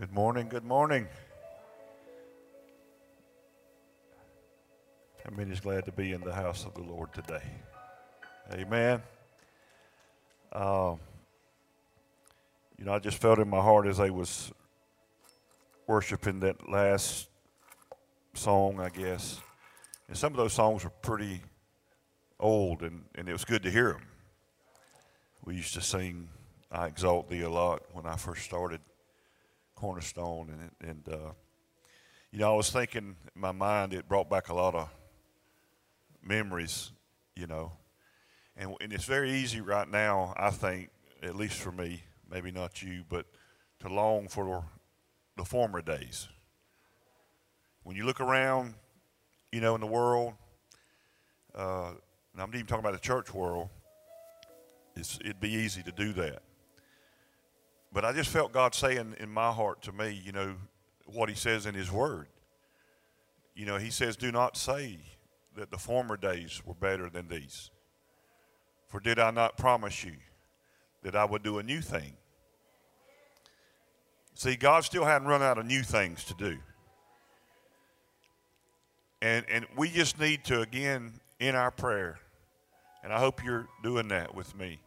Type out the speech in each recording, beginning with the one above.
Good morning, good morning. How many is glad to be in the house of the Lord today? Amen. Um, you know, I just felt in my heart as I was worshiping that last song, I guess. And some of those songs were pretty old, and, and it was good to hear them. We used to sing I Exalt Thee a lot when I first started Cornerstone. And, and uh, you know, I was thinking in my mind, it brought back a lot of memories, you know. And, and it's very easy right now, I think, at least for me, maybe not you, but to long for the former days. When you look around, you know, in the world, uh, and I'm even talking about the church world, it'd be easy to do that. But I just felt God saying in my heart to me, you know, what He says in His Word. You know, He says, Do not say that the former days were better than these. For did I not promise you that I would do a new thing? See, God still hadn't run out of new things to do. And, and we just need to, again, in our prayer, and I hope you're doing that with me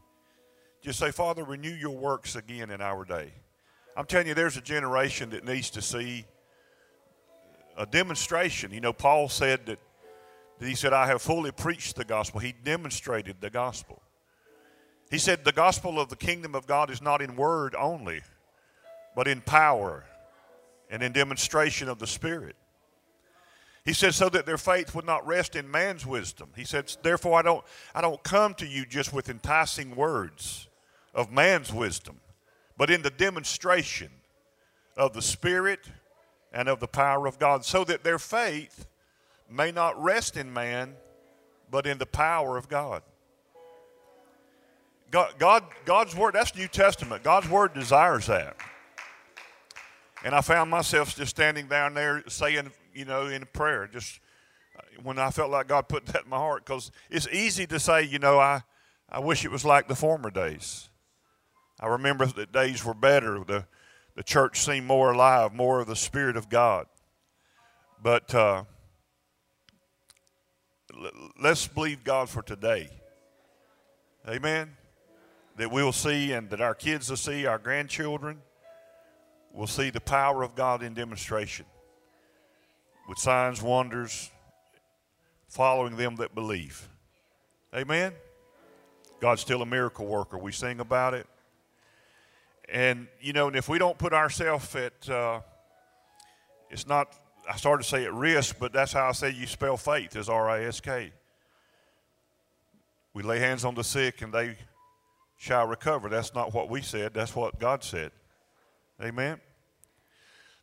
just say, Father, renew your works again in our day. I'm telling you, there's a generation that needs to see a demonstration. You know, Paul said that, that he said, I have fully preached the gospel. He demonstrated the gospel. He said, the gospel of the kingdom of God is not in word only, but in power and in demonstration of the Spirit. He said, so that their faith would not rest in man's wisdom. He said, therefore, I don't, I don't come to you just with enticing words of man's wisdom, but in the demonstration of the Spirit and of the power of God, so that their faith may not rest in man, but in the power of God. God, God God's Word, that's New Testament. God's Word desires that. And I found myself just standing down there saying, you know, in prayer, just when I felt like God put that in my heart, because it's easy to say, you know, I, I wish it was like the former days. I remember the days were better. The, the church seemed more alive, more of the Spirit of God. But uh, let's believe God for today. Amen. That we'll see and that our kids will see, our grandchildren will see the power of God in demonstration with signs, wonders, following them that believe. Amen. God's still a miracle worker. We sing about it. And, you know, and if we don't put ourselves at, uh, it's not, I started to say at risk, but that's how I say you spell faith is R I S K. We lay hands on the sick and they shall recover. That's not what we said, that's what God said. Amen.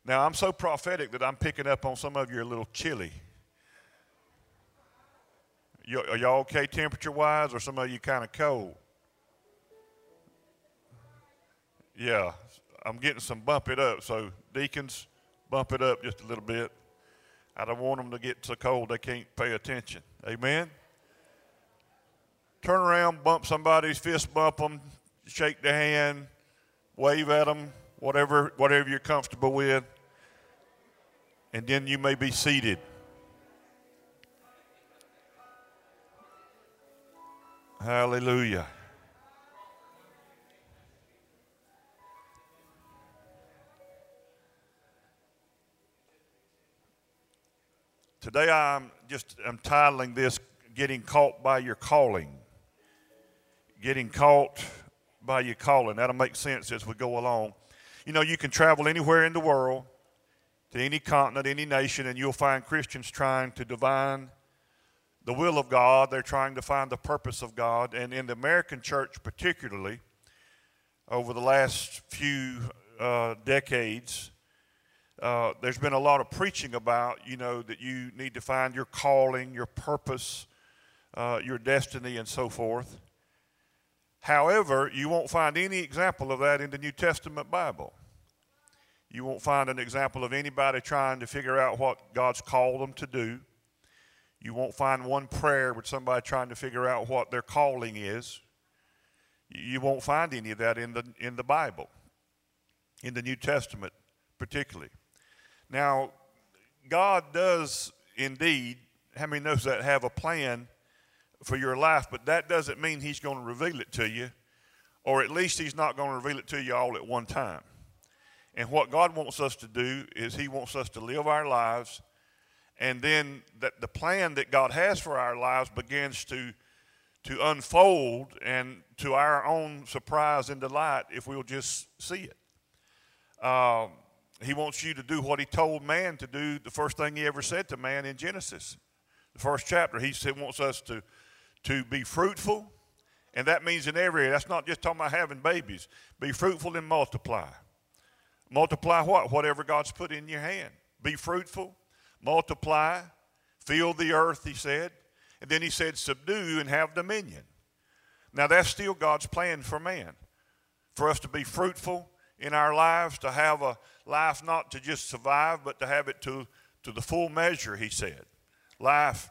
Now, I'm so prophetic that I'm picking up on some of you a little chilly. Are y'all okay temperature wise, or some of you kind of cold? Yeah, I'm getting some bump it up. So, deacons, bump it up just a little bit. I don't want them to get so cold they can't pay attention. Amen? Turn around, bump somebody's fist, bump them, shake their hand, wave at them, whatever, whatever you're comfortable with. And then you may be seated. Hallelujah. Today I'm just I'm titling this Getting Caught by Your Calling. Getting caught by your calling. That'll make sense as we go along. You know, you can travel anywhere in the world, to any continent, any nation, and you'll find Christians trying to divine the will of God. They're trying to find the purpose of God. And in the American church, particularly, over the last few uh, decades, uh, there's been a lot of preaching about, you know, that you need to find your calling, your purpose, uh, your destiny, and so forth. However, you won't find any example of that in the New Testament Bible. You won't find an example of anybody trying to figure out what God's called them to do. You won't find one prayer with somebody trying to figure out what their calling is. You won't find any of that in the, in the Bible, in the New Testament particularly. Now, God does indeed, how many knows that, have a plan for your life, but that doesn't mean He's going to reveal it to you, or at least He's not going to reveal it to you all at one time. And what God wants us to do is He wants us to live our lives, and then that the plan that God has for our lives begins to to unfold and to our own surprise and delight if we'll just see it. Um, he wants you to do what he told man to do the first thing he ever said to man in Genesis. The first chapter, he said, wants us to, to be fruitful, and that means in every area. That's not just talking about having babies. Be fruitful and multiply. Multiply what? Whatever God's put in your hand. Be fruitful, multiply, fill the earth, he said. And then he said, subdue and have dominion. Now that's still God's plan for man. For us to be fruitful in our lives, to have a life not to just survive, but to have it to, to the full measure, he said. Life.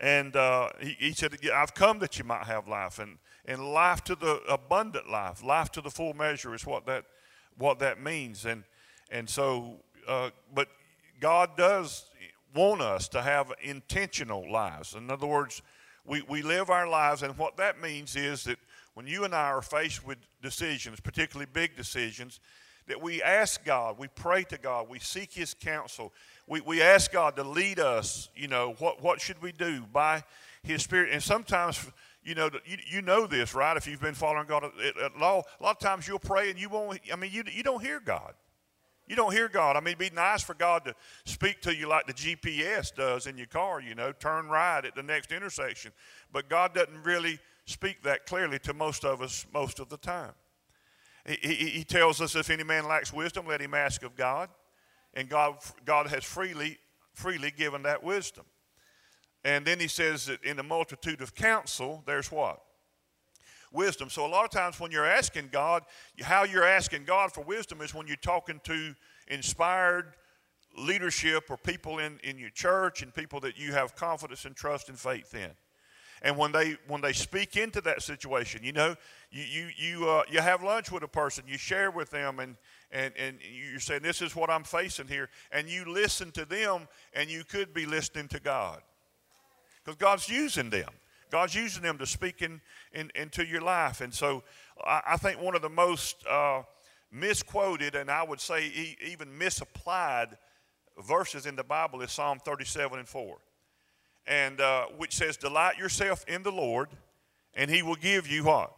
And uh, he, he said, I've come that you might have life. And, and life to the abundant life, life to the full measure is what that, what that means. And, and so, uh, but God does want us to have intentional lives. In other words, we, we live our lives, and what that means is that when you and I are faced with decisions, particularly big decisions, that we ask God, we pray to God, we seek His counsel, we, we ask God to lead us, you know, what, what should we do by His Spirit. And sometimes, you know, you, you know this, right? If you've been following God at, at law, a lot of times you'll pray and you won't, I mean, you, you don't hear God. You don't hear God. I mean, it'd be nice for God to speak to you like the GPS does in your car, you know, turn right at the next intersection. But God doesn't really speak that clearly to most of us most of the time. He, he, he tells us if any man lacks wisdom, let him ask of God. And God, God has freely, freely given that wisdom. And then he says that in the multitude of counsel, there's what? wisdom. So a lot of times when you're asking God, how you're asking God for wisdom is when you're talking to inspired leadership or people in, in your church and people that you have confidence and trust and faith in. And when they when they speak into that situation, you know, you you you uh, you have lunch with a person, you share with them, and and and you're saying this is what I'm facing here, and you listen to them, and you could be listening to God, because God's using them. God's using them to speak in, in, into your life. And so I, I think one of the most uh, misquoted and I would say even misapplied verses in the Bible is Psalm 37 and 4, and uh, which says, Delight yourself in the Lord, and he will give you what?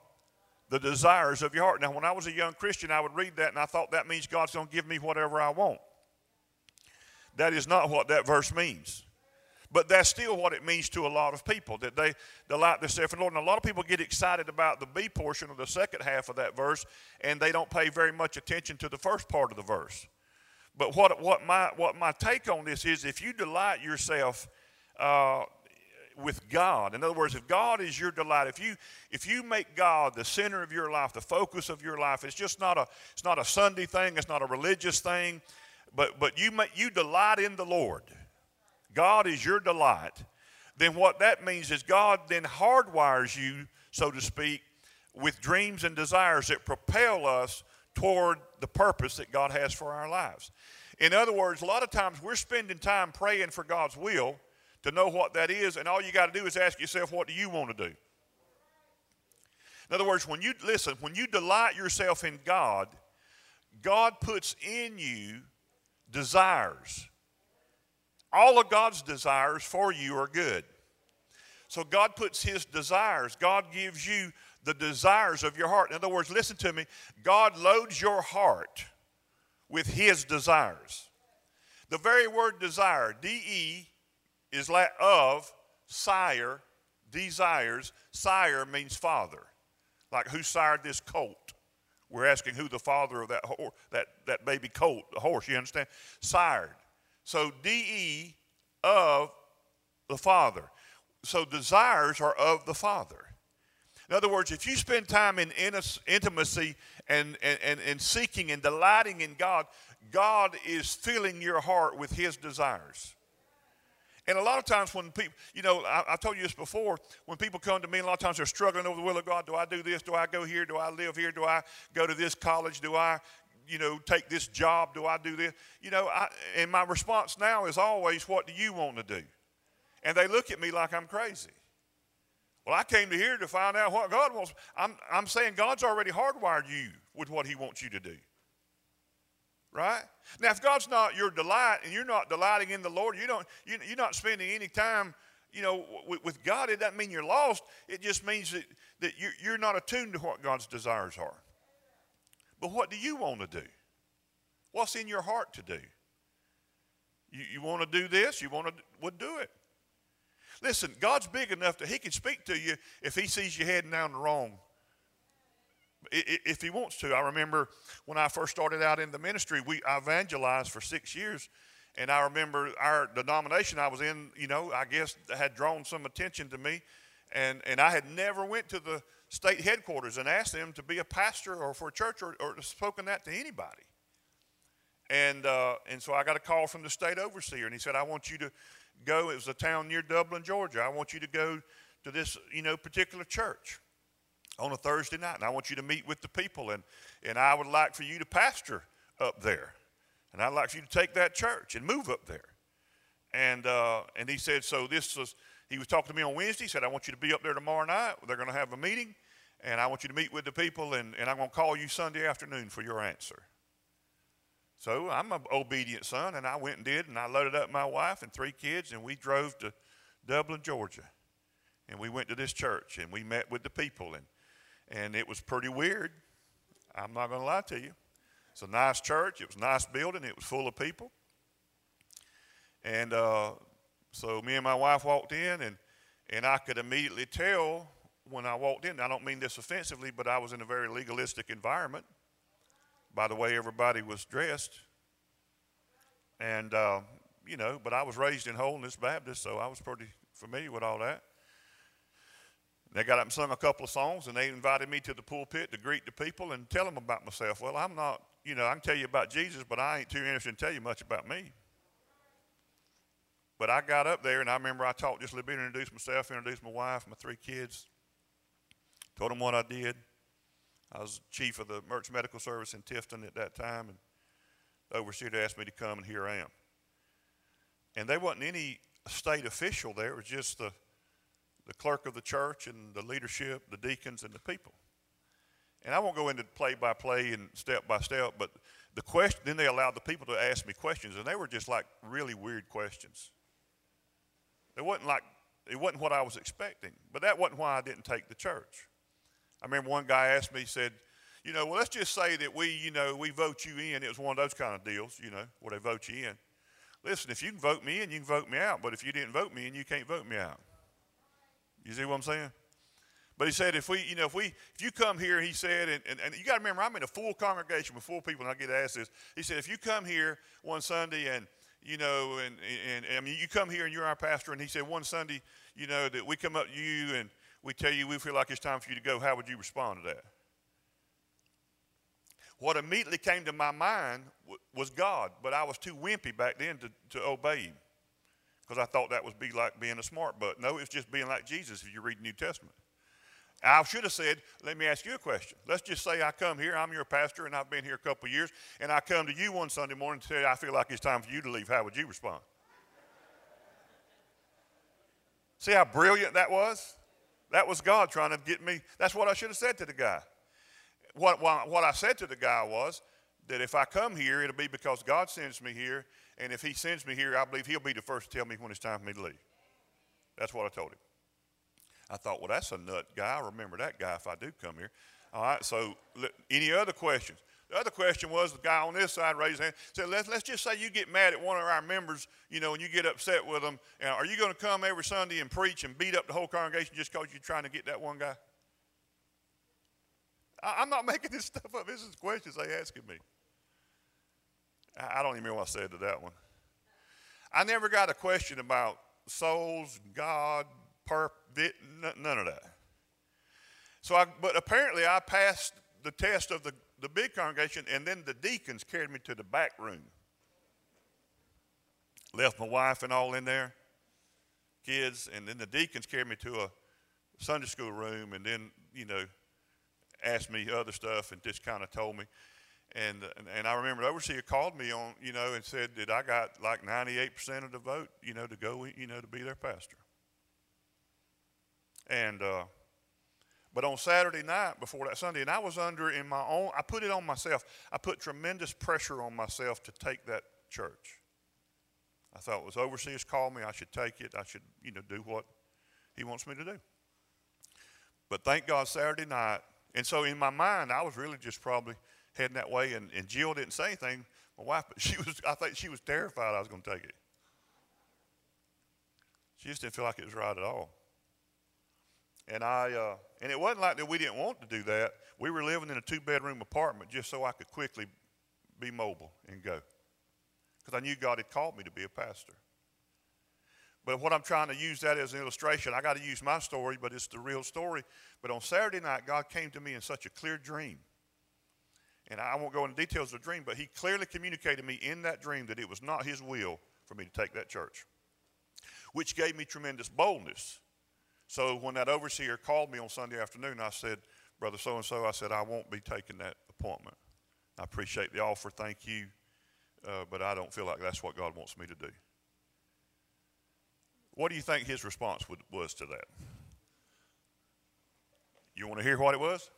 The desires of your heart. Now, when I was a young Christian, I would read that and I thought that means God's going to give me whatever I want. That is not what that verse means. But that's still what it means to a lot of people that they delight themselves in the Lord. And a lot of people get excited about the B portion of the second half of that verse, and they don't pay very much attention to the first part of the verse. But what, what, my, what my take on this is if you delight yourself uh, with God, in other words, if God is your delight, if you, if you make God the center of your life, the focus of your life, it's just not a, it's not a Sunday thing, it's not a religious thing, but, but you, make, you delight in the Lord – God is your delight, then what that means is God then hardwires you, so to speak, with dreams and desires that propel us toward the purpose that God has for our lives. In other words, a lot of times we're spending time praying for God's will to know what that is, and all you got to do is ask yourself, what do you want to do? In other words, when you listen, when you delight yourself in God, God puts in you desires all of God's desires for you are good. So God puts His desires, God gives you the desires of your heart. In other words, listen to me God loads your heart with His desires. The very word desire, D E, is like of, sire, desires. Sire means father. Like who sired this colt? We're asking who the father of that, that, that baby colt, the horse, you understand? Sired. So DE of the Father. So desires are of the Father. In other words, if you spend time in intimacy and, and, and, seeking and delighting in God, God is filling your heart with His desires. And a lot of times when people, you know, I, have told you this before, when people come to me, a lot of times they're struggling over the will of God. Do I do this? Do I go here? Do I live here? Do I go to this college? Do I you know, take this job? Do I do this? You know, I, and my response now is always, what do you want to do? And they look at me like I'm crazy. Well, I came to here to find out what God wants. I'm, I'm saying God's already hardwired you with what He wants you to do. Right? Now, if God's not your delight and you're not delighting in the Lord, you don't, you, you're not spending any time, you know, with, with, God, it doesn't mean you're lost. It just means that, that you're, you're not attuned to what God's desires are. But what do you want to do? What's in your heart to do? You, you want to do this? You want to would do it. Listen, God's big enough that He can speak to you if He sees you heading down the wrong. If He wants to. I remember when I first started out in the ministry, we I evangelized for six years, and I remember our denomination I was in. You know, I guess had drawn some attention to me, and and I had never went to the state headquarters and asked them to be a pastor or for a church or, or spoken that to anybody. And, uh, and so I got a call from the state overseer, and he said, I want you to go. It was a town near Dublin, Georgia. I want you to go to this, you know, particular church on a Thursday night, and I want you to meet with the people, and, and I would like for you to pastor up there. And I'd like for you to take that church and move up there. And, uh, and he said, so this was, he was talking to me on Wednesday. He said, I want you to be up there tomorrow night. They're going to have a meeting, and I want you to meet with the people, and, and I'm going to call you Sunday afternoon for your answer. So I'm an obedient son, and I went and did, and I loaded up my wife and three kids, and we drove to Dublin, Georgia. And we went to this church, and we met with the people, and, and it was pretty weird. I'm not going to lie to you. It's a nice church. It was a nice building. It was full of people. And uh, so me and my wife walked in, and, and I could immediately tell when I walked in, I don't mean this offensively, but I was in a very legalistic environment by the way everybody was dressed. And, uh, you know, but I was raised in Holiness Baptist, so I was pretty familiar with all that. They got up and sung a couple of songs, and they invited me to the pulpit to greet the people and tell them about myself. Well, I'm not, you know, I can tell you about Jesus, but I ain't too interested in tell you much about me. But I got up there, and I remember I talked just a little bit, introduced myself, introduced my wife, my three kids, told them what I did. I was chief of the Merch Medical Service in Tifton at that time, and the overseer asked me to come, and here I am. And there wasn't any state official there. It was just the, the clerk of the church and the leadership, the deacons, and the people. And I won't go into play by play and step by step, but the question, then they allowed the people to ask me questions, and they were just like really weird questions. It wasn't like, it wasn't what I was expecting, but that wasn't why I didn't take the church. I remember one guy asked me, he said, you know, well, let's just say that we, you know, we vote you in. It was one of those kind of deals, you know, where they vote you in. Listen, if you can vote me in, you can vote me out. But if you didn't vote me in, you can't vote me out. You see what I'm saying? But he said, if we, you know, if we, if you come here, he said, and, and, and you got to remember, I'm in a full congregation with full people, and I get asked this. He said, if you come here one Sunday and, you know, and, and, and I mean, you come here and you're our pastor, and he said, one Sunday, you know, that we come up to you and we tell you we feel like it's time for you to go, how would you respond to that? What immediately came to my mind was God, but I was too wimpy back then to, to obey Him because I thought that was be like being a smart butt. No, it's just being like Jesus if you read the New Testament. I should have said, let me ask you a question. Let's just say I come here, I'm your pastor, and I've been here a couple years, and I come to you one Sunday morning and say, I feel like it's time for you to leave. How would you respond? See how brilliant that was? That was God trying to get me. That's what I should have said to the guy. What, what I said to the guy was that if I come here, it'll be because God sends me here. And if He sends me here, I believe He'll be the first to tell me when it's time for me to leave. That's what I told him. I thought, well, that's a nut guy. I remember that guy if I do come here. All right, so any other questions? The other question was the guy on this side raised his hand. Said, let's, let's just say you get mad at one of our members, you know, and you get upset with them. Are you going to come every Sunday and preach and beat up the whole congregation just because you're trying to get that one guy? I, am not making this stuff up. This is questions they're asking me. I, don't even remember what I said to that one. I never got a question about souls, God, purpose, none of that. So, I, but apparently, I passed the test of the the big congregation, and then the deacons carried me to the back room. Left my wife and all in there, kids, and then the deacons carried me to a Sunday school room, and then, you know, asked me other stuff and just kind of told me. And, and, I remember the overseer called me on, you know, and said that I got like 98% of the vote, you know, to go, you know, to be their pastor. And, uh, but on Saturday night before that Sunday, and I was under in my own, I put it on myself. I put tremendous pressure on myself to take that church. I thought it was overseers called me, I should take it. I should, you know, do what he wants me to do. But thank God Saturday night, and so in my mind, I was really just probably heading that way. And, and Jill didn't say anything, my wife, but she was, I think she was terrified I was going to take it. She just didn't feel like it was right at all. And I, uh, and it wasn't like that we didn't want to do that. We were living in a two-bedroom apartment just so I could quickly be mobile and go, because I knew God had called me to be a pastor. But what I'm trying to use that as an illustration, I got to use my story, but it's the real story. But on Saturday night, God came to me in such a clear dream. And I won't go into details of the dream, but He clearly communicated to me in that dream that it was not His will for me to take that church, which gave me tremendous boldness. So when that overseer called me on Sunday afternoon, I said, Brother so and so, I said, I won't be taking that appointment. I appreciate the offer, thank you, uh, but I don't feel like that's what God wants me to do. What do you think his response would, was to that? You want to hear what it was?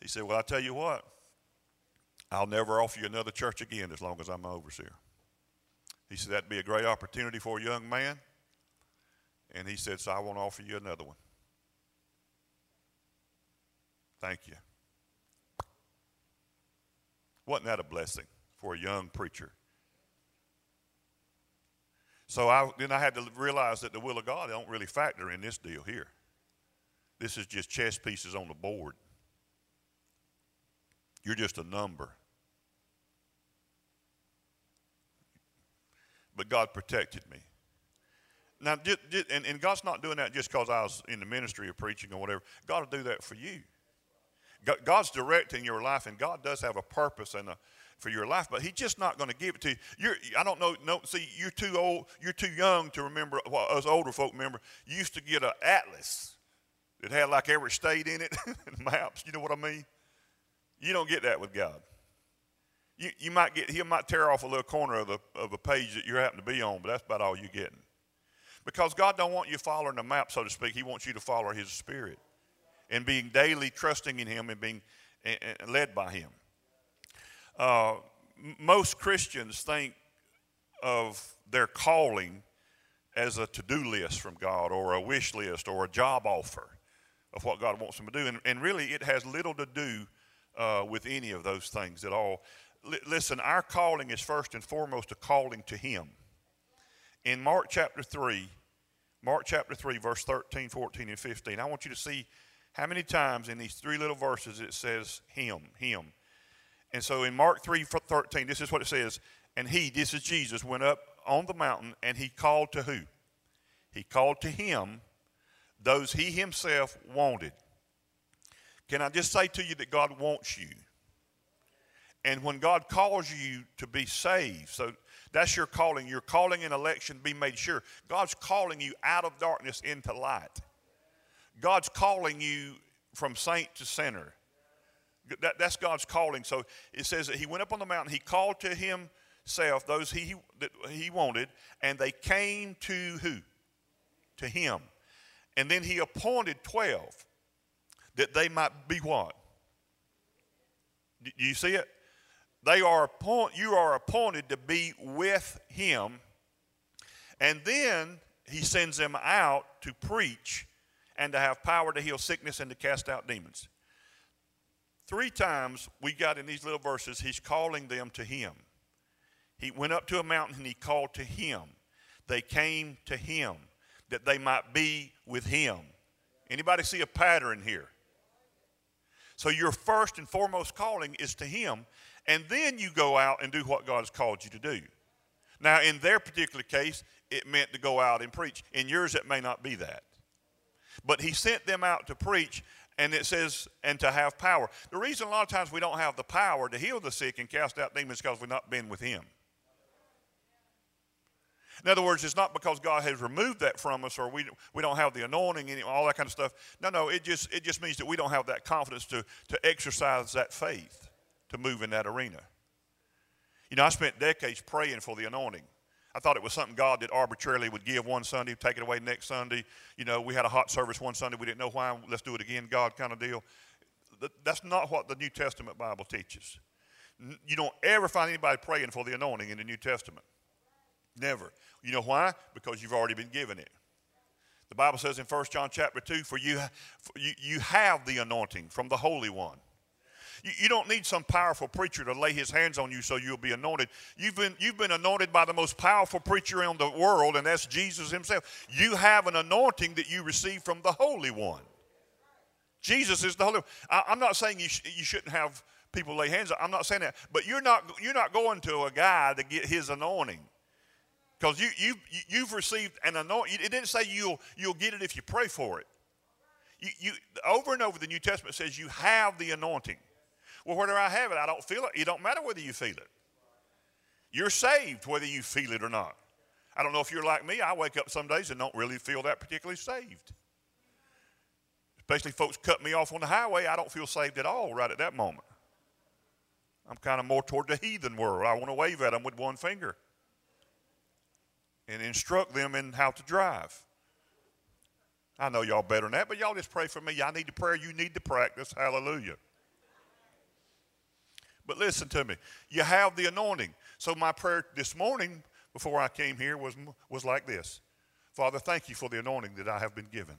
He said, Well, I tell you what, I'll never offer you another church again as long as I'm an overseer. He said, That'd be a great opportunity for a young man. And he said, So I want to offer you another one. Thank you. Wasn't that a blessing for a young preacher so I, then I had to realize that the will of God don't really factor in this deal here. This is just chess pieces on the board. You're just a number. But God protected me. Now, and, and God's not doing that just because I was in the ministry of preaching or whatever. God will do that for you. God's directing your life, and God does have a purpose and a, for your life, but he's just not going to give it to you. You're, I don't know. No, see, you're too old. You're too young to remember what us older folk remember. You used to get an atlas that had like every state in it, maps. You know what I mean? You don't get that with God. You, you might get he might tear off a little corner of of a page that you happen to be on, but that's about all you're getting. Because God don't want you following the map, so to speak. He wants you to follow His Spirit and being daily trusting in Him and being led by Him. Uh, most Christians think of their calling as a to do list from God or a wish list or a job offer of what God wants them to do. And, and really, it has little to do uh, with any of those things at all. L- listen, our calling is first and foremost a calling to Him. In Mark chapter 3, Mark chapter 3, verse 13, 14, and 15, I want you to see how many times in these three little verses it says Him, Him. And so in Mark 3 13, this is what it says. And he, this is Jesus, went up on the mountain and he called to who? He called to him those he himself wanted. Can I just say to you that God wants you? And when God calls you to be saved, so that's your calling. Your calling and election be made sure. God's calling you out of darkness into light. God's calling you from saint to sinner. That, that's God's calling. So it says that he went up on the mountain. He called to himself those he, that he wanted, and they came to who? To him. And then he appointed 12 that they might be what? Do you see it? They are appoint, you are appointed to be with him. And then he sends them out to preach and to have power to heal sickness and to cast out demons. Three times we got in these little verses, he's calling them to him. He went up to a mountain and he called to him. They came to him that they might be with him. Anybody see a pattern here? So your first and foremost calling is to him, and then you go out and do what God has called you to do. Now, in their particular case, it meant to go out and preach. In yours, it may not be that. But he sent them out to preach, and it says, and to have power. The reason a lot of times we don't have the power to heal the sick and cast out demons because we've not been with Him. In other words, it's not because God has removed that from us or we, we don't have the anointing and all that kind of stuff. No, no, it just, it just means that we don't have that confidence to, to exercise that faith to move in that arena. You know, I spent decades praying for the anointing. I thought it was something God did arbitrarily would give one Sunday, take it away next Sunday. You know, we had a hot service one Sunday, we didn't know why, let's do it again, God kind of deal. That's not what the New Testament Bible teaches. You don't ever find anybody praying for the anointing in the New Testament. Never. You know why? Because you've already been given it. The Bible says in 1 John chapter 2, for you, for you, you have the anointing from the Holy One. You, you don't need some powerful preacher to lay his hands on you so you'll be anointed. You've been, you've been anointed by the most powerful preacher in the world, and that's Jesus himself. You have an anointing that you receive from the Holy One. Jesus is the Holy One. I, am not saying you, sh- you shouldn't have people lay hands on. I'm not saying that. But you're not, you're not going to a guy to get his anointing. Because you, you, you've received an anointing. It didn't say you'll, you'll get it if you pray for it. You, you, over and over, the New Testament says you have the anointing. Well, do I have it? I don't feel it. It don't matter whether you feel it. You're saved whether you feel it or not. I don't know if you're like me. I wake up some days and don't really feel that particularly saved. Especially folks cut me off on the highway, I don't feel saved at all right at that moment. I'm kind of more toward the heathen world. I want to wave at them with one finger and instruct them in how to drive. I know y'all better than that, but y'all just pray for me. I need to pray. You need to practice. Hallelujah. But listen to me. You have the anointing. So my prayer this morning before I came here was, was like this Father, thank you for the anointing that I have been given.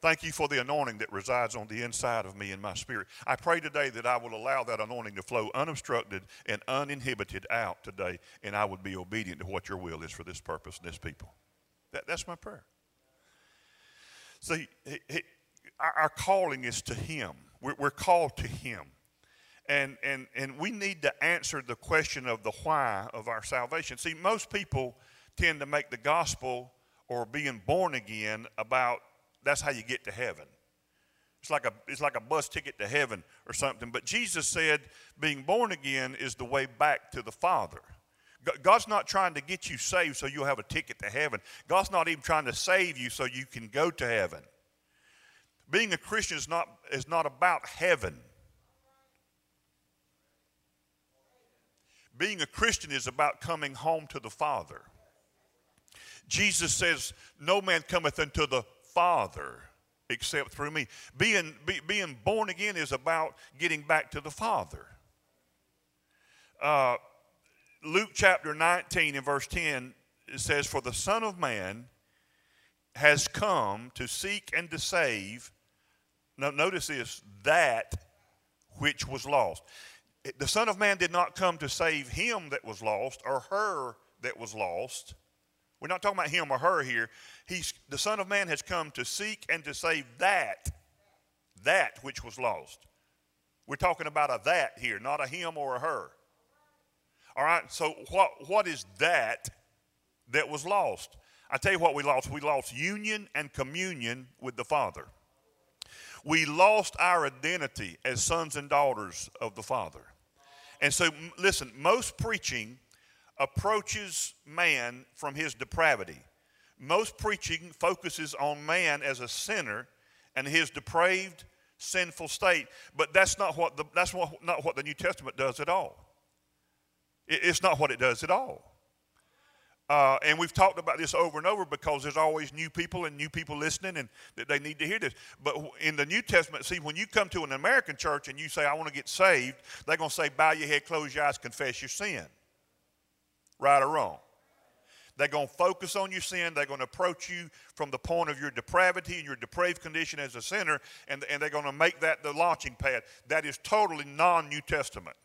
Thank you for the anointing that resides on the inside of me in my spirit. I pray today that I will allow that anointing to flow unobstructed and uninhibited out today, and I would be obedient to what your will is for this purpose and this people. That, that's my prayer. See, he, he, our, calling is to Him. We're, we're called to Him. And, and, and we need to answer the question of the why of our salvation. See, most people tend to make the gospel or being born again about that's how you get to heaven. It's like a it's like a bus ticket to heaven or something. But Jesus said being born again is the way back to the Father. God's not trying to get you saved so you'll have a ticket to heaven. God's not even trying to save you so you can go to heaven. Being a Christian is not, is not about heaven. Being a Christian is about coming home to the Father. Jesus says, No man cometh unto the Father except through me. Being, be, being born again is about getting back to the Father. Uh, Luke chapter 19 and verse 10 it says, For the Son of Man has come to seek and to save. Now, notice this that which was lost. The Son of Man did not come to save him that was lost or her that was lost. We're not talking about him or her here. He's, the Son of Man has come to seek and to save that, that which was lost. We're talking about a that here, not a him or a her. All right, so what, what is that that was lost? I tell you what we lost. We lost union and communion with the Father. We lost our identity as sons and daughters of the Father. And so, listen, most preaching approaches man from his depravity. Most preaching focuses on man as a sinner and his depraved, sinful state. But that's not what the, that's what, not what the New Testament does at all. It, it's not what it does at all. Uh, and we've talked about this over and over because there's always new people and new people listening and that they need to hear this. But in the New Testament, see, when you come to an American church and you say, I want to get saved, they're going to say, bow your head, close your eyes, confess your sin right or wrong. They're going to focus on your sin. They're going to approach you from the point of your depravity and your depraved condition as a sinner, and, and they're going to make that the launching pad. That is totally non New Testament.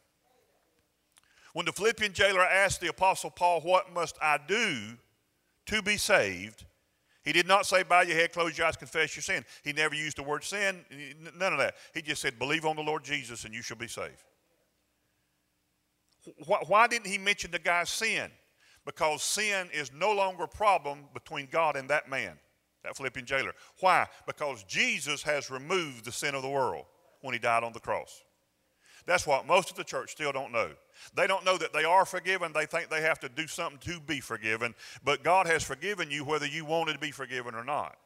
When the Philippian jailer asked the Apostle Paul, What must I do to be saved? He did not say, Bow your head, close your eyes, confess your sin. He never used the word sin, none of that. He just said, Believe on the Lord Jesus and you shall be saved. Why didn't he mention the guy's sin? Because sin is no longer a problem between God and that man, that Philippian jailer. Why? Because Jesus has removed the sin of the world when he died on the cross. That's what most of the church still don't know. They don't know that they are forgiven. They think they have to do something to be forgiven. But God has forgiven you whether you wanted to be forgiven or not.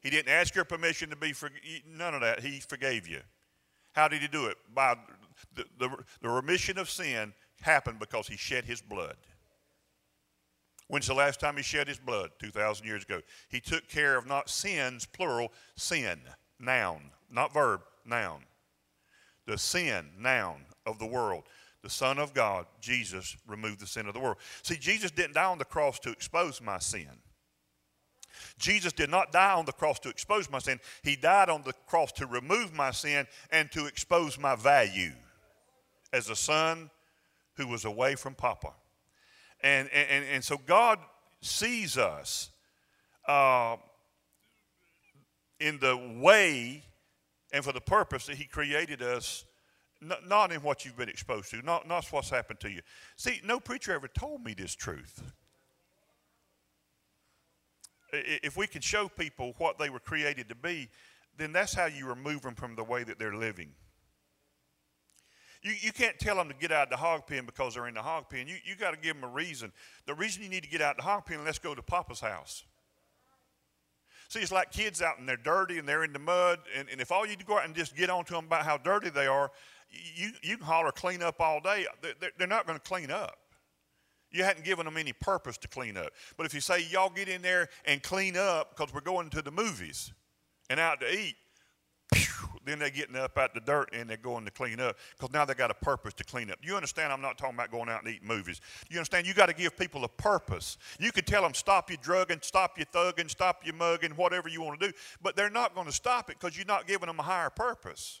He didn't ask your permission to be forgiven. None of that. He forgave you. How did he do it? By the, the, the remission of sin happened because he shed his blood. When's the last time he shed his blood? 2,000 years ago. He took care of not sins, plural, sin, noun, not verb, noun. The sin, noun, of the world. The Son of God, Jesus, removed the sin of the world. See, Jesus didn't die on the cross to expose my sin. Jesus did not die on the cross to expose my sin. He died on the cross to remove my sin and to expose my value as a son who was away from Papa. And, and, and so God sees us uh, in the way and for the purpose that He created us, not in what you've been exposed to, not, not what's happened to you. See, no preacher ever told me this truth. If we can show people what they were created to be, then that's how you remove them from the way that they're living. You, you can't tell them to get out of the hog pen because they're in the hog pen. You, you got to give them a reason. The reason you need to get out of the hog pen, let's go to Papa's house. See, it's like kids out and they're dirty and they're in the mud. And, and if all you do go out and just get on to them about how dirty they are, you, you can holler clean up all day. They're, they're not going to clean up. You hadn't given them any purpose to clean up. But if you say, y'all get in there and clean up because we're going to the movies and out to eat, then they're getting up out the dirt and they're going to clean up because now they got a purpose to clean up. You understand? I'm not talking about going out and eating movies. You understand? You got to give people a purpose. You can tell them stop your drugging, stop your thugging, stop your mugging, whatever you want to do, but they're not going to stop it because you're not giving them a higher purpose.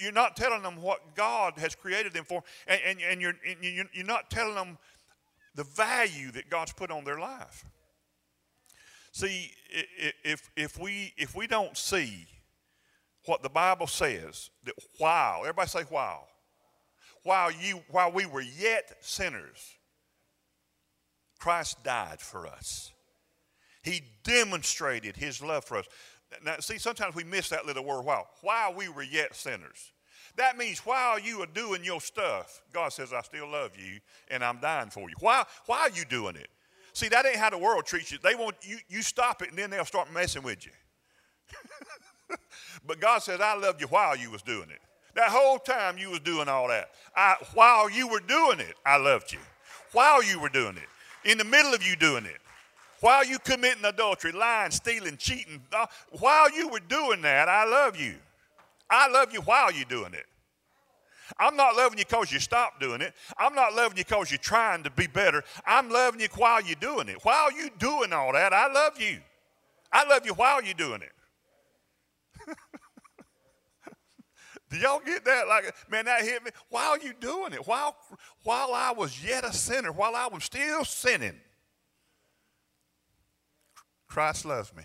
You're not telling them what God has created them for, and, and, and you're, you're not telling them the value that God's put on their life. See, if, if, we, if we don't see what the Bible says that while, everybody say while, while, you, while we were yet sinners, Christ died for us. He demonstrated his love for us. Now, see, sometimes we miss that little word while. While we were yet sinners. That means while you are doing your stuff, God says, I still love you and I'm dying for you. Why, why are you doing it? See, that ain't how the world treats you. They want you, you stop it and then they'll start messing with you. but God says, I loved you while you was doing it. That whole time you was doing all that. I, while you were doing it, I loved you. While you were doing it. In the middle of you doing it. While you committing adultery, lying, stealing, cheating. Uh, while you were doing that, I love you. I love you while you're doing it. I'm not loving you because you stopped doing it. I'm not loving you because you're trying to be better. I'm loving you while you're doing it. While you're doing all that, I love you. I love you while you're doing it. Do y'all get that? Like, man, that hit me. While you doing it, while while I was yet a sinner, while I was still sinning, Christ loves me.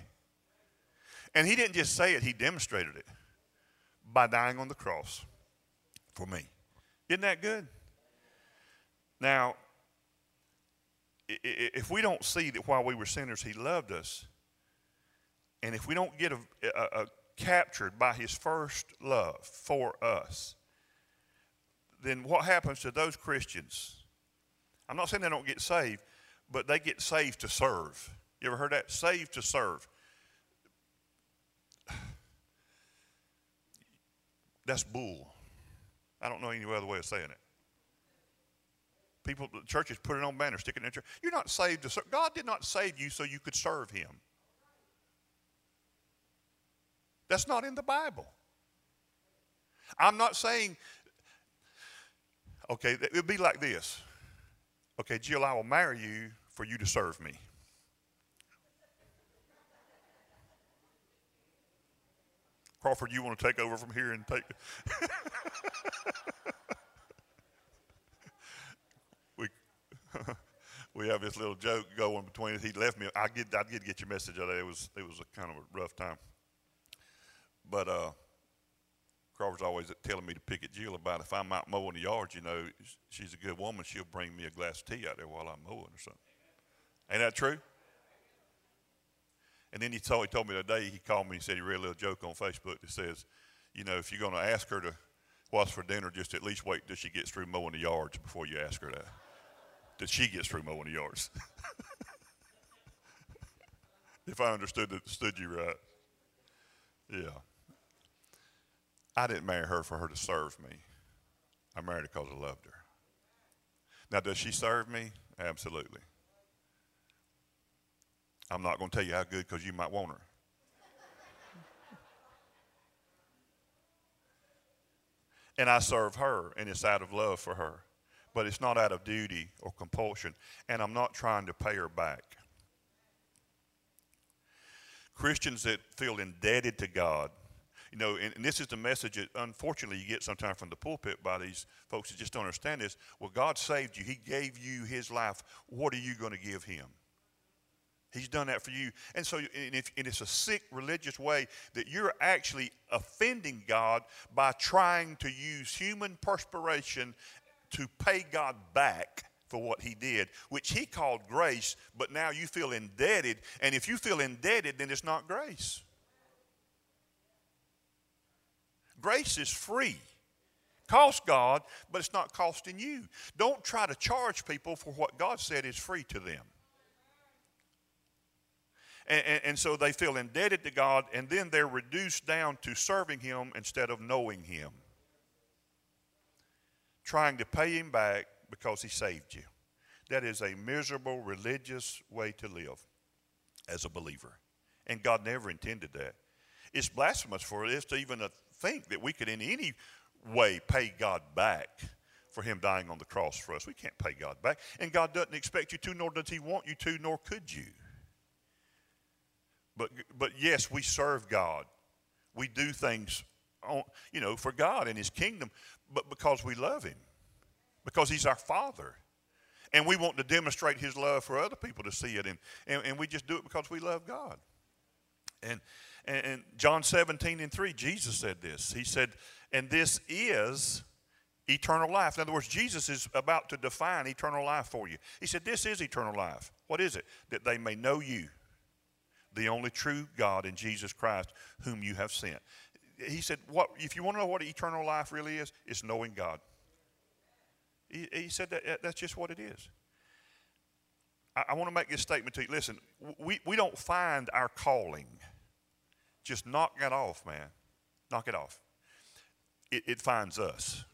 And he didn't just say it, he demonstrated it by dying on the cross for me. Isn't that good? Now, if we don't see that while we were sinners, he loved us, and if we don't get a, a, a captured by his first love for us, then what happens to those Christians? I'm not saying they don't get saved, but they get saved to serve. You ever heard that? Saved to serve. That's bull. I don't know any other way of saying it. People, churches put it on banners, stick it in their church. You're not saved to serve. God did not save you so you could serve Him. That's not in the Bible. I'm not saying, okay, it would be like this. Okay, Jill, I will marry you for you to serve me. Crawford, you want to take over from here and take. we we have this little joke going between. He left me. I get I did get your message. It was it was a kind of a rough time. But uh, Crawford's always telling me to pick at Jill about if I'm out mowing the yard. You know, she's a good woman. She'll bring me a glass of tea out there while I'm mowing or something. Ain't that true? And then he told, he told me today, he called me and said he read a little joke on Facebook that says, you know, if you're going to ask her to what's for dinner, just at least wait till she gets through mowing the yards before you ask her that. That she gets through mowing the yards. if I understood, understood you right. Yeah. I didn't marry her for her to serve me. I married her because I loved her. Now, does she serve me? Absolutely. I'm not going to tell you how good because you might want her. and I serve her, and it's out of love for her. But it's not out of duty or compulsion, and I'm not trying to pay her back. Christians that feel indebted to God, you know, and, and this is the message that unfortunately you get sometimes from the pulpit by these folks that just don't understand this. Well, God saved you, He gave you His life. What are you going to give Him? He's done that for you. And so and, if, and it's a sick religious way that you're actually offending God by trying to use human perspiration to pay God back for what he did, which he called grace, but now you feel indebted. And if you feel indebted, then it's not grace. Grace is free. Cost God, but it's not costing you. Don't try to charge people for what God said is free to them. And, and, and, so they feel indebted to God, and then they're reduced down to serving Him instead of knowing Him. Trying to pay Him back because He saved you. That is a miserable religious way to live as a believer. And God never intended that. It's blasphemous for us to even think that we could in any way pay God back for Him dying on the cross for us. We can't pay God back. And God doesn't expect you to, nor does He want you to, nor could you. But, but yes, we serve God. We do things, on, you know, for God and His kingdom, but because we love Him, because He's our Father. And we want to demonstrate His love for other people to see it. And, and, and we just do it because we love God. And, and, and John 17 and 3, Jesus said this. He said, and this is eternal life. In other words, Jesus is about to define eternal life for you. He said, This is eternal life. What is it? That they may know you, the only true God in Jesus Christ, whom you have sent. He said, what, if you want to know what eternal life really is, it's knowing God. He, he said that that's just what it is. I, I want to make this statement to you. Listen, we, we don't find our calling. Just knock it off, man. Knock it off. It, it finds us.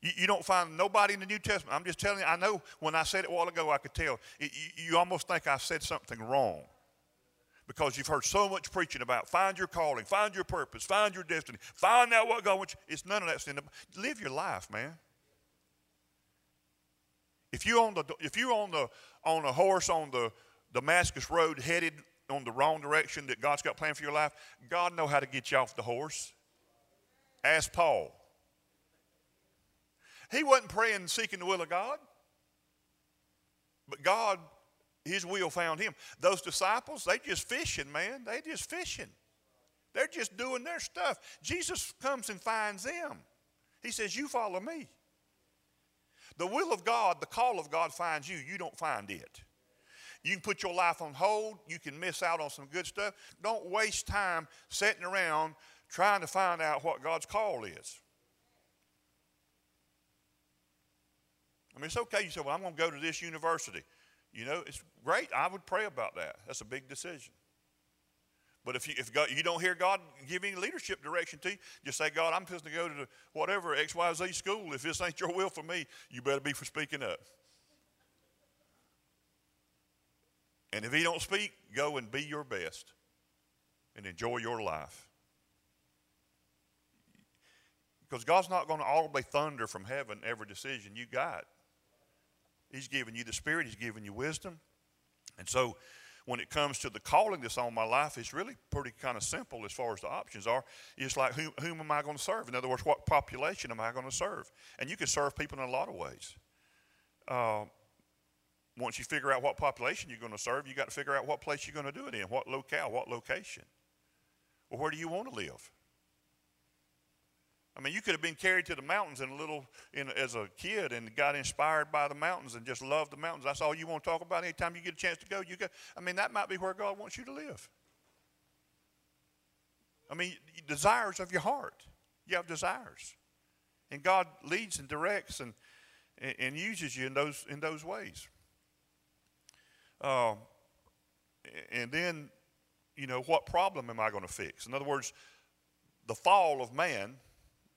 You, you, don't find nobody in the New Testament. I'm just telling you, I know when I said it a while ago, I could tell. It, you, you almost think I said something wrong because you've heard so much preaching about find your calling, find your purpose, find your destiny, find out what God wants you. It's none of that. Sin. Live your life, man. If you on the if you're on the on a horse on the Damascus road headed on the wrong direction that God's got planned for your life, God know how to get you off the horse. Ask Paul. He wasn't praying seeking the will of God. But God his will found him. Those disciples, they just fishing, man. They just fishing. They're just doing their stuff. Jesus comes and finds them. He says, You follow me. The will of God, the call of God finds you. You don't find it. You can put your life on hold. You can miss out on some good stuff. Don't waste time sitting around trying to find out what God's call is. I mean, it's okay. You say, well, I'm going to go to this university. You know, it's great. I would pray about that. That's a big decision. But if you, if God, you don't hear God giving leadership direction to you, just say, God, I'm supposed to go to whatever XYZ school. If this ain't your will for me, you better be for speaking up. And if he don't speak, go and be your best and enjoy your life. Because God's not going to audibly thunder from heaven every decision you got. He's given you the Spirit, He's given you wisdom. And so when it comes to the calling that's on my life, it's really pretty kind of simple as far as the options are. It's like, whom, whom am I going to serve? In other words, what population am I going to serve? And you can serve people in a lot of ways. Uh, once you figure out what population you're going to serve, you got to figure out what place you're going to do it in, what locale, what location. Well, where do you want to live? I mean, you could have been carried to the mountains in a little in, as a kid and got inspired by the mountains and just loved the mountains. That's all you want to talk about. Anytime you get a chance to go, you go. I mean, that might be where God wants you to live. I mean, desires of your heart. You have desires. And God leads and directs and, and, uses you in those, in those ways. Um, and then, you know, what problem am I going to fix? In other words, the fall of man,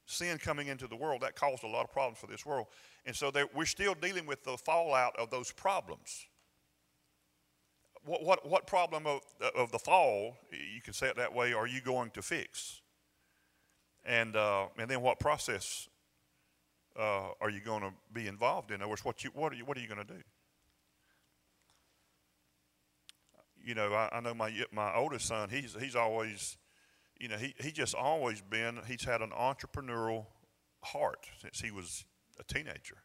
sin coming into the world, that caused a lot of problems for this world. And so we're still dealing with the fallout of those problems. What, what, what problem of, of the fall, you can say it that way, are you going to fix? And, uh, and then what process uh, are you going to be involved in? In other words, what, you, what, are, you, what are you going to do? You know, I, I know my, my oldest son, he's, he's always, you know, he, he just always been, he's had an entrepreneurial heart since he was a teenager.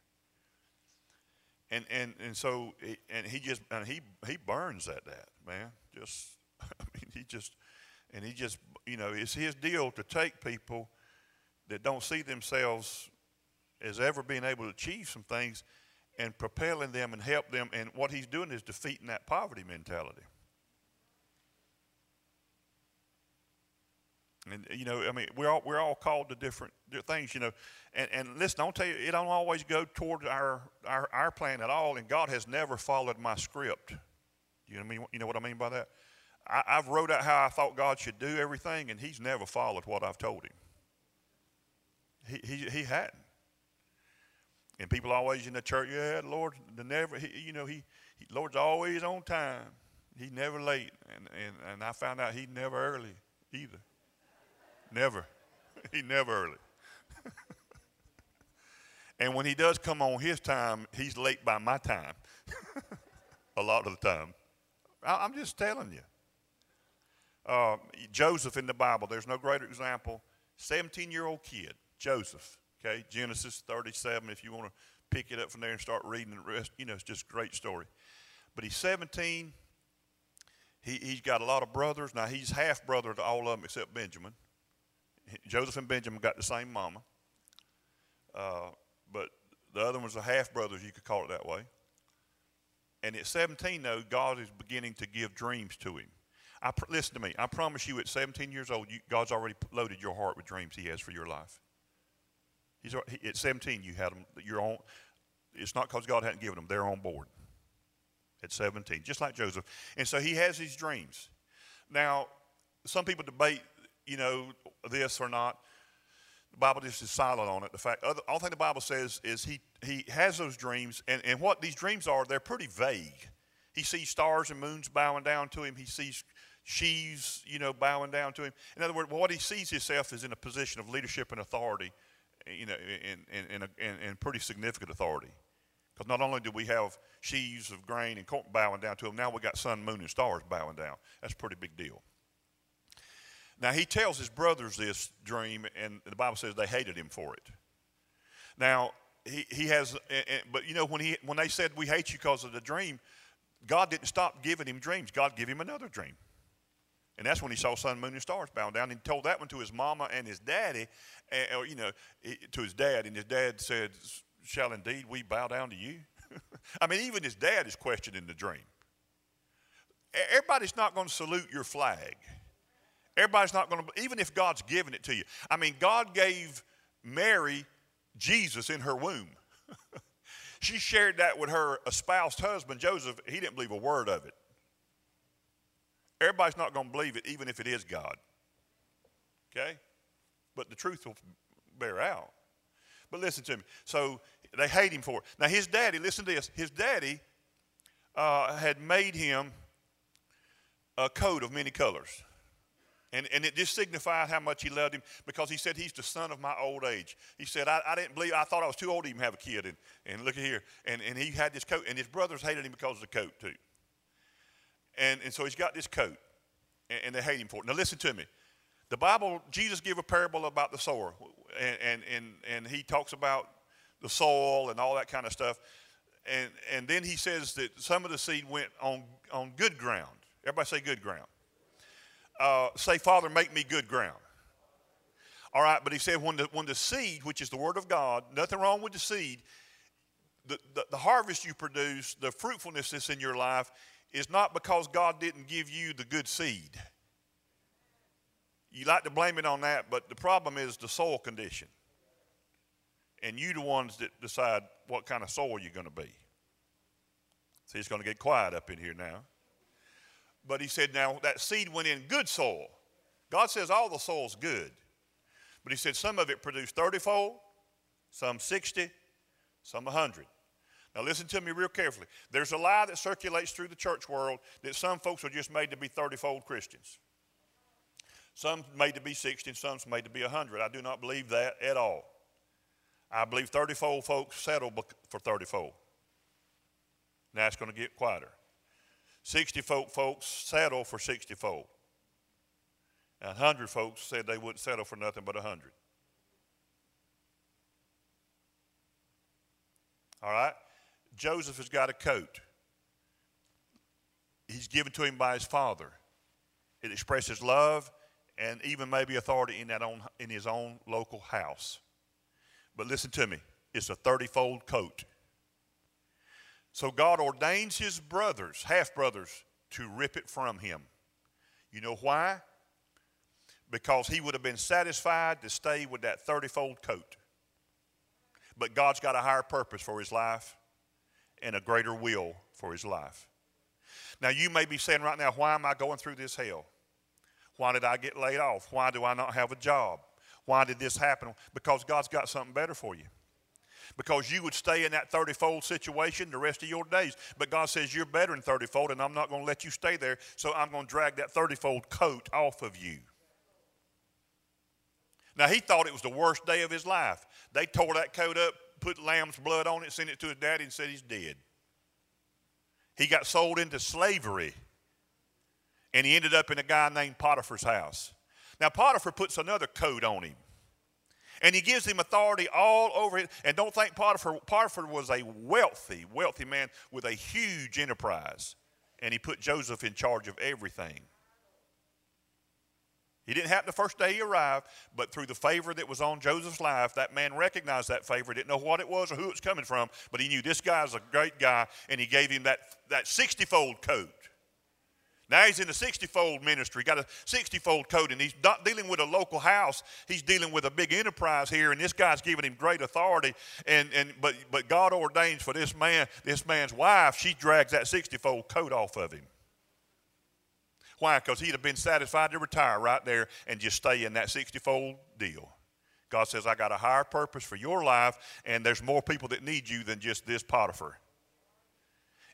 And, and, and so, and he just, and he, he burns at that, man. Just, I mean, he just, and he just, you know, it's his deal to take people that don't see themselves as ever being able to achieve some things and propelling them and help them. And what he's doing is defeating that poverty mentality. And you know, I mean, we're all we're all called to different things, you know. And and listen, I'll tell you, it don't always go toward our our, our plan at all. And God has never followed my script. You know what I mean? You know what I mean by that? I, I've wrote out how I thought God should do everything, and He's never followed what I've told Him. He he he hadn't. And people always in the church, yeah, Lord, the never, he, you know, he, he, Lord's always on time. He never late, and and and I found out he never early either. Never. he never early. and when he does come on his time, he's late by my time. a lot of the time. I, am just telling you. Uh, Joseph in the Bible, there's no greater example. 17 year old kid, Joseph, okay, Genesis 37, if you want to pick it up from there and start reading the rest, you know, it's just a great story. But he's 17. He, he's got a lot of brothers. Now, he's half brother to all of them except Benjamin. Joseph and Benjamin got the same mama, uh, but the other ones are half brothers, you could call it that way. And at 17, though, God is beginning to give dreams to him. I pr- listen to me. I promise you, at 17 years old, you, God's already loaded your heart with dreams He has for your life. He's he, at 17, you had them. Your own. It's not because God hadn't given them; they're on board. At 17, just like Joseph, and so he has these dreams. Now, some people debate you know, this or not. The Bible just is silent on it. The fact, other, all thing the Bible says is he, he has those dreams, and, and what these dreams are, they're pretty vague. He sees stars and moons bowing down to him. He sees sheaves, you know, bowing down to him. In other words, what he sees himself is in a position of leadership and authority, you know, in, in, in, in pretty significant authority. Because not only do we have sheaves of grain and corn bowing down to him, now we got sun, moon, and stars bowing down. That's a pretty big deal. Now, he tells his brothers this dream, and the Bible says they hated him for it. Now, he, he has, but you know, when, he, when they said, We hate you because of the dream, God didn't stop giving him dreams. God gave him another dream. And that's when he saw sun, moon, and stars bound down. And he told that one to his mama and his daddy, or, you know, to his dad. And his dad said, Shall indeed we bow down to you? I mean, even his dad is questioning the dream. Everybody's not going to salute your flag. Everybody's not going to, even if God's given it to you. I mean, God gave Mary Jesus in her womb. she shared that with her espoused husband, Joseph. He didn't believe a word of it. Everybody's not going to believe it, even if it is God. Okay? But the truth will bear out. But listen to me. So they hate him for it. Now, his daddy, listen to this. His daddy uh, had made him a coat of many colors. And, and it just signified how much he loved him because he said, He's the son of my old age. He said, I, I didn't believe, I thought I was too old to even have a kid. And, and look at here. And, and he had this coat, and his brothers hated him because of the coat, too. And, and so he's got this coat, and, and they hate him for it. Now, listen to me. The Bible, Jesus gave a parable about the sower, and, and, and, and he talks about the soil and all that kind of stuff. And, and then he says that some of the seed went on, on good ground. Everybody say good ground uh, say, Father, make me good ground. All right, but he said, when the, when the seed, which is the word of God, nothing wrong with the seed, the, the, the harvest you produce, the fruitfulness that's in your life, is not because God didn't give you the good seed. you like to blame it on that, but the problem is the soil condition. And you the ones that decide what kind of soil you're going to be. See, it's going to get quiet up in here now. But he said, now that seed went in good soil. God says all the soil's good. But he said some of it produced 30 fold, some 60, some 100. Now, listen to me real carefully. There's a lie that circulates through the church world that some folks are just made to be 30 fold Christians. Some made to be 60, and some's made to be 100. I do not believe that at all. I believe 30 fold folks settle for 30 fold. Now it's going to get quieter. 60 folk folks settle for 60 fold. And 100 folks said they wouldn't settle for nothing but 100. All right? Joseph has got a coat. He's given to him by his father. It expresses love and even maybe authority in, that own, in his own local house. But listen to me it's a 30 fold coat. So God ordains his brothers, half brothers, to rip it from him. You know why? Because he would have been satisfied to stay with that 30 fold coat. But God's got a higher purpose for his life and a greater will for his life. Now, you may be saying right now, why am I going through this hell? Why did I get laid off? Why do I not have a job? Why did this happen? Because God's got something better for you. Because you would stay in that 30 fold situation the rest of your days. But God says, You're better than 30 fold, and I'm not going to let you stay there, so I'm going to drag that 30 fold coat off of you. Now, he thought it was the worst day of his life. They tore that coat up, put lamb's blood on it, sent it to his daddy, and said he's dead. He got sold into slavery, and he ended up in a guy named Potiphar's house. Now, Potiphar puts another coat on him. And he gives him authority all over it. And don't think Potiphar, Potiphar was a wealthy, wealthy man with a huge enterprise. And he put Joseph in charge of everything. He didn't happen the first day he arrived, but through the favor that was on Joseph's life, that man recognized that favor, didn't know what it was or who it was coming from, but he knew this guy guy's a great guy, and he gave him that, that 60 fold coat. Now he's in a 60 fold ministry, got a 60 fold coat, and he's not dealing with a local house. He's dealing with a big enterprise here, and this guy's giving him great authority. And, and but, but God ordains for this man, this man's wife, she drags that 60 fold coat off of him. Why? Because he'd have been satisfied to retire right there and just stay in that 60 fold deal. God says, I got a higher purpose for your life, and there's more people that need you than just this Potiphar.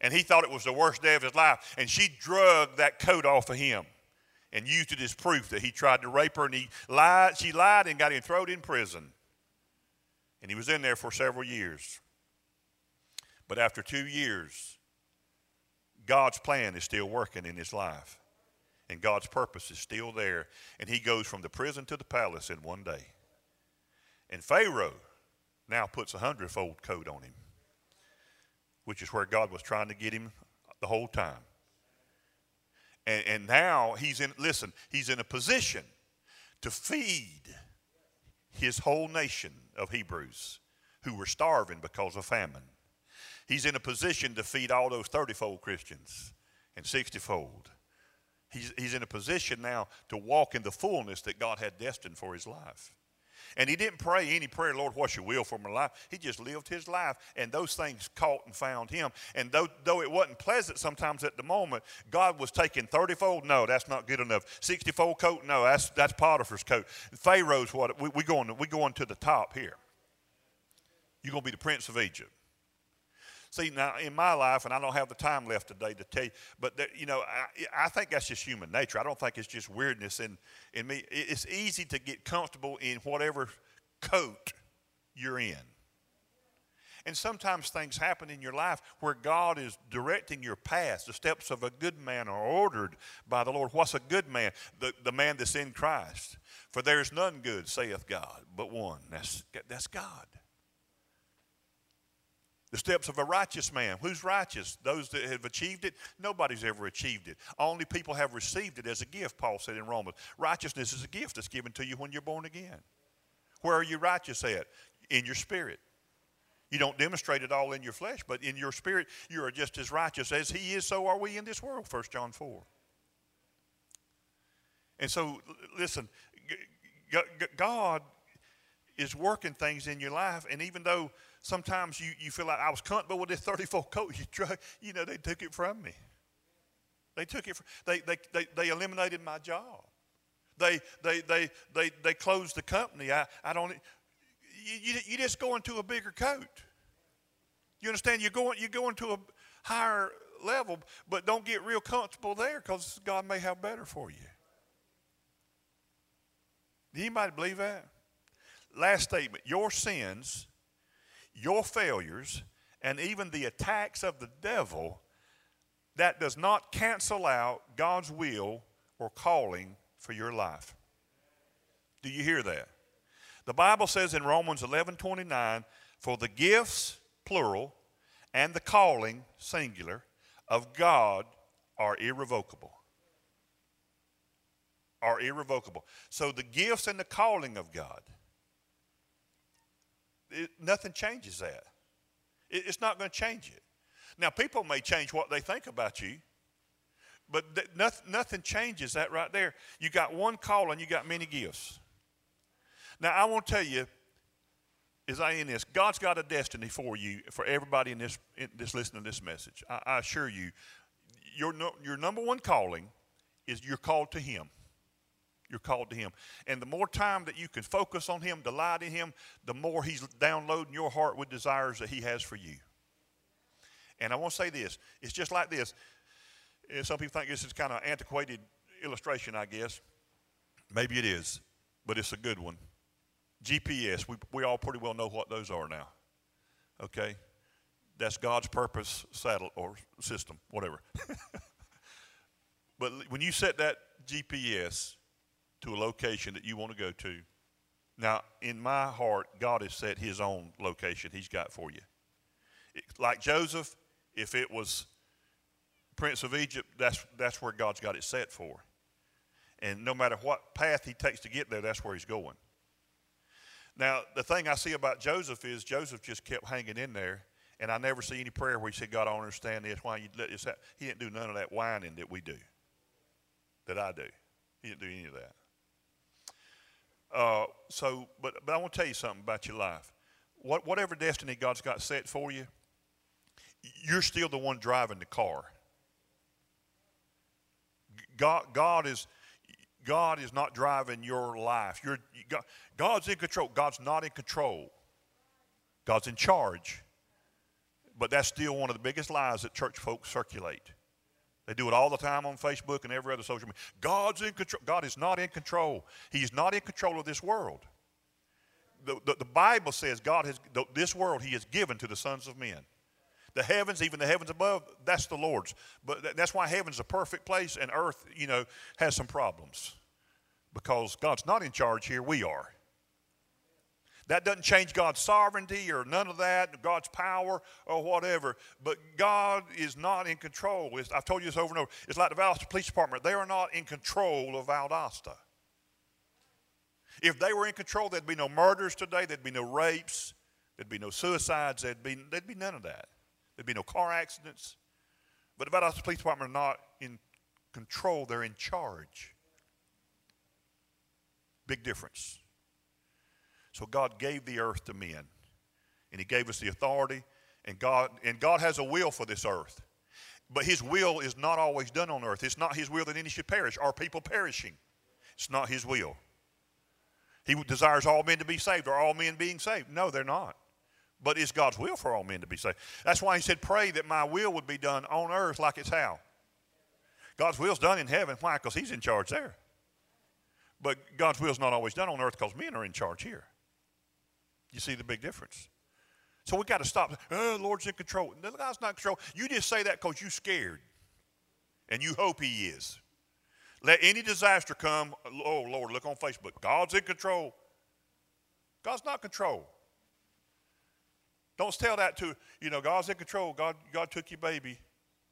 And he thought it was the worst day of his life. And she drug that coat off of him and used it as proof that he tried to rape her. And he lied, she lied and got him thrown in prison. And he was in there for several years. But after two years, God's plan is still working in his life and God's purpose is still there. And he goes from the prison to the palace in one day. And Pharaoh now puts a hundredfold coat on him, which is where God was trying to get him the whole time. And, and now he's in, listen, he's in a position to feed his whole nation of Hebrews who were starving because of famine. He's in a position to feed all those 30 fold Christians and 60 fold He's, he's in a position now to walk in the fullness that God had destined for his life. And he didn't pray any prayer, Lord, what's your will for my life? He just lived his life, and those things caught and found him. And though, though it wasn't pleasant sometimes at the moment, God was taking 30 fold. No, that's not good enough. 60 fold coat. No, that's, that's Potiphar's coat. Pharaoh's what? We, we, going, we going to the top here. You're going to be the prince of Egypt. See, now in my life, and I don't have the time left today to tell you, but you know, I, I, think that's just human nature. I don't think it's just weirdness in, in me. It's easy to get comfortable in whatever coat you're in. And sometimes things happen in your life where God is directing your path. The steps of a good man are ordered by the Lord. What's a good man? The, the man that's in Christ. For there is none good, saith God, but one. That's, that's God. The steps of a righteous man. Who's righteous? Those that have achieved it? Nobody's ever achieved it. Only people have received it as a gift, Paul said in Romans. Righteousness is a gift that's given to you when you're born again. Where are you righteous at? In your spirit. You don't demonstrate it all in your flesh, but in your spirit, you are just as righteous as he is, so are we in this world, 1 John 4. And so, listen, God is working things in your life, and even though sometimes you, you feel like I was comfortable with this 34 coat you you know, they took it from me. They took it. From, they, they, they, they eliminated my job. They, they, they, they, they closed the company. I, I don't. You, you, you just go into a bigger coat. You understand? You're going, you're going to a higher level, but don't get real comfortable there because God may have better for you. Anybody believe that? Last statement your sins, your failures, and even the attacks of the devil, that does not cancel out God's will or calling for your life. Do you hear that? The Bible says in Romans 11 29, for the gifts, plural, and the calling, singular, of God are irrevocable. Are irrevocable. So the gifts and the calling of God, it, nothing changes that. It, it's not going to change it. Now, people may change what they think about you, but th- nothing, nothing changes that right there. You got one calling, you got many gifts. Now, I want to tell you, as I end this, God's got a destiny for you, for everybody in this, in this listening to this message. I, I assure you, your, no, your number one calling is you're called to Him. You're called to Him. And the more time that you can focus on Him, delight in Him, the more He's downloading your heart with desires that He has for you. And I want to say this it's just like this. Eh, some people think this is kind of antiquated illustration, I guess. Maybe it is, but it's a good one. GPS, we, we all pretty well know what those are now. Okay? That's God's purpose satellite or system, whatever. but when you set that GPS to a location that you want to go to, now in my heart, God has set his own location he's got for you. It, like Joseph, if it was Prince of Egypt, that's, that's where God's got it set for. And no matter what path he takes to get there, that's where he's going. Now, the thing I see about Joseph is Joseph just kept hanging in there, and I never see any prayer where he said, God, I don't understand this. Why you let this happen? He didn't do none of that whining that we do, that I do. He didn't do any of that. Uh, so, but, but I want to tell you something about your life. What, whatever destiny God's got set for you, you're still the one driving the car. God, God is God is not driving your life. You're, God, God's in control. God's not in control. God's in charge. But that's still one of the biggest lies that church folks circulate. They do it all the time on Facebook and every other social media. God's in control. God is not in control. He's not in control of this world. The, the, the Bible says God has, this world He has given to the sons of men. The heavens, even the heavens above, that's the Lord's. But that's why heaven's a perfect place and earth, you know, has some problems. Because God's not in charge here, we are. That doesn't change God's sovereignty or none of that, God's power or whatever. But God is not in control. It's, I've told you this over and over. It's like the Valdosta Police Department. They are not in control of Valdosta. If they were in control, there'd be no murders today, there'd be no rapes, there'd be no suicides, there'd be, there'd be none of that. There'd be no car accidents. But the Valdosta Police Department are not in control, they're in charge. Big difference. So God gave the earth to men, and He gave us the authority, and God, and God has a will for this earth. But His will is not always done on earth. It's not His will that any should perish. Are people perishing? It's not His will. He desires all men to be saved. Are all men being saved? No, they're not. But it's God's will for all men to be saved. That's why he said, Pray that my will would be done on earth like it's how. God's will's done in heaven. Why? Because he's in charge there. But God's will's not always done on earth because men are in charge here. You see the big difference? So we got to stop. Oh, Lord's in control. No, God's not in control. You just say that because you're scared. And you hope he is. Let any disaster come. Oh, Lord, look on Facebook. God's in control. God's not in control. Don't tell that to, you know, God's in control. God, God took your baby.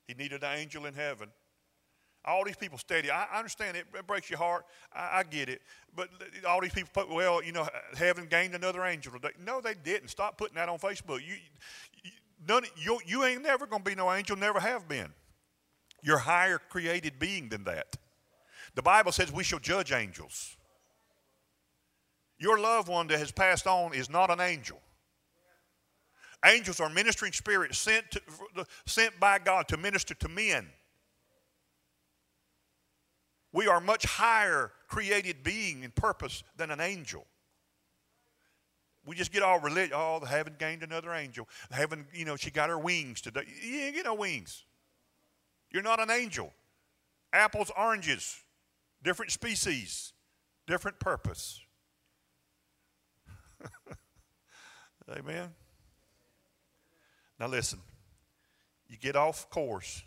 He needed an angel in heaven. All these people steady. I, I understand it, it, breaks your heart. I, I, get it. But all these people put, well, you know, heaven gained another angel today. No, they didn't. Stop putting that on Facebook. You, you, none, you, you ain't never going to be no angel, never have been. You're higher created being than that. The Bible says we shall judge angels. Your loved one that has passed on is not an angel. Angels are ministering spirits sent, to, sent by God to minister to men. We are much higher created being in purpose than an angel. We just get all religious. Oh, they haven't gained another angel. They haven't, you know, she got her wings today. You ain't get no wings. You're not an angel. Apples, oranges, different species, different purpose. Amen. Now listen, you get off course,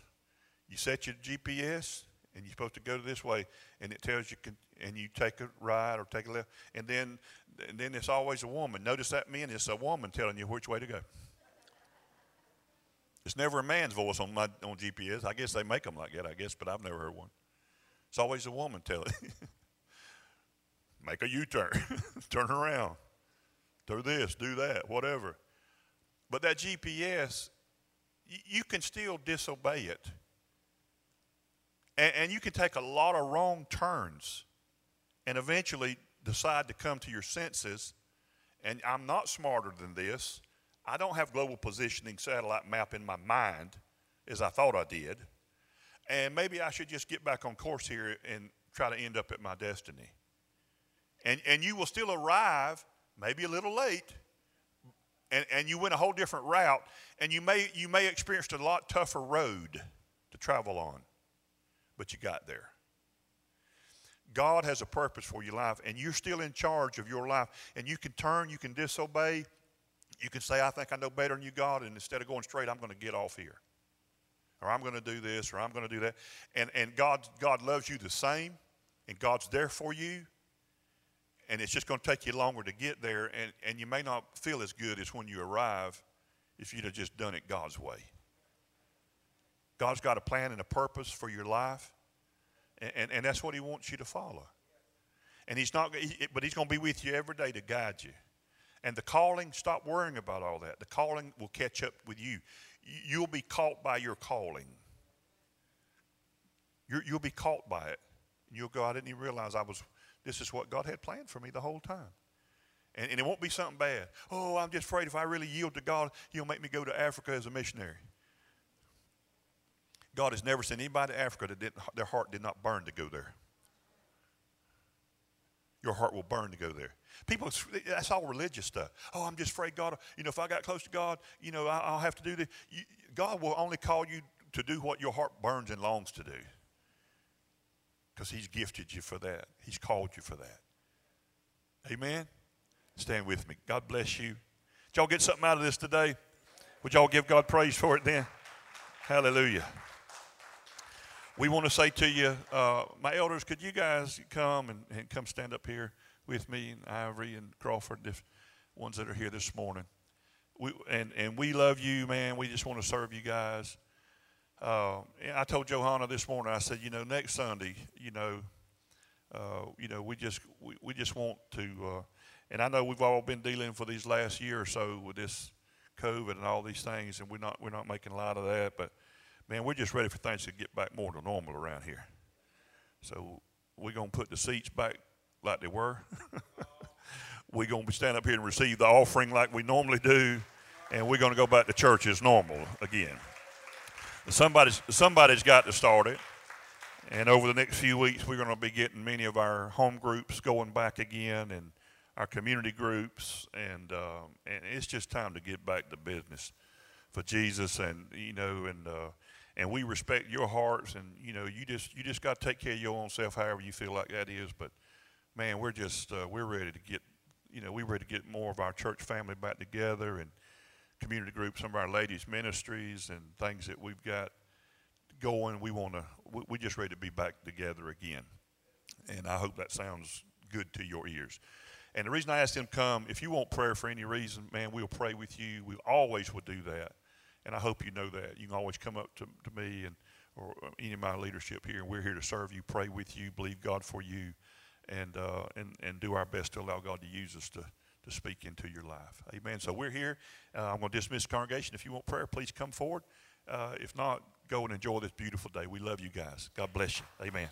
you set your GPS, and you're supposed to go this way, and it tells you, and you take a right or take a left, and then, and then it's always a woman. Notice that man, it's a woman telling you which way to go. It's never a man's voice on my on GPS. I guess they make them like that. I guess, but I've never heard one. It's always a woman telling. Make a U-turn, turn around, do this, do that, whatever. But that GPS, you can still disobey it. And, and you can take a lot of wrong turns and eventually decide to come to your senses. And I'm not smarter than this. I don't have global positioning satellite map in my mind as I thought I did. And maybe I should just get back on course here and try to end up at my destiny. And, and you will still arrive, maybe a little late, and, and you went a whole different route, and you may, you may experience a lot tougher road to travel on, but you got there. God has a purpose for your life, and you're still in charge of your life. And you can turn, you can disobey, you can say, I think I know better than you, God, and instead of going straight, I'm going to get off here. Or I'm going to do this, or I'm going to do that. And, and God, God loves you the same, and God's there for you and it's just going to take you longer to get there, and, and you may not feel as good as when you arrive if you'd have just done it God's way. God's got a plan and a purpose for your life, and, and, and that's what He wants you to follow. And He's not, he, but He's going to be with you every day to guide you. And the calling, stop worrying about all that. The calling will catch up with you. You'll be caught by your calling. you will be caught by it. You'll go, I didn't even realize I was this is what God had planned for me the whole time. And, and it won't be something bad. Oh, I'm just afraid if I really yield to God, He'll make me go to Africa as a missionary. God has never sent anybody to Africa that didn't, their heart did not burn to go there. Your heart will burn to go there. People, that's all religious stuff. Oh, I'm just afraid God, you know, if I got close to God, you know, I'll have to do this. God will only call you to do what your heart burns and longs to do because He's gifted you for that. He's called you for that. Amen? Stand with me. God bless you. Did y'all get something out of this today? Would y'all give God praise for it then? Hallelujah. We want to say to you, uh, my elders, could you guys come and, and, come stand up here with me and Ivory and Crawford, the ones that are here this morning? We, and, and we love you, man. We just want to serve you guys. Uh, I told Johanna this morning. I said, you know, next Sunday, you know, uh, you know, we just we, we just want to, uh, and I know we've all been dealing for these last year or so with this COVID and all these things, and we're not we're not making light of that. But man, we're just ready for things to get back more to normal around here. So we're gonna put the seats back like they were. we're gonna be stand up here and receive the offering like we normally do, and we're gonna go back to church as normal again. Somebody's, somebody's got to start it. And over the next few weeks, we're going to be getting many of our home groups going back again and our community groups. And, um, and it's just time to get back to business for Jesus. And, you know, and, uh, and we respect your hearts. And, you know, you just, you just got to take care of your own self, however you feel like that is. But, man, we're just, uh, we're ready to get, you know, we're ready to get more of our church family back together and – community groups, some of our ladies' ministries, and things that we've got going. We want to, we're just ready to be back together again. And I hope that sounds good to your ears. And the reason I asked them come, if you want prayer for any reason, man, we'll pray with you. We always will do that. And I hope you know that. You can always come up to, to me and or any of my leadership here, and we're here to serve you, pray with you, believe God for you, and, uh, and, and do our best to allow God to use us to to speak into your life. Amen. So we're here. Uh, I'm going to dismiss the congregation. If you want prayer, please come forward. Uh, if not, go and enjoy this beautiful day. We love you guys. God bless you. Amen.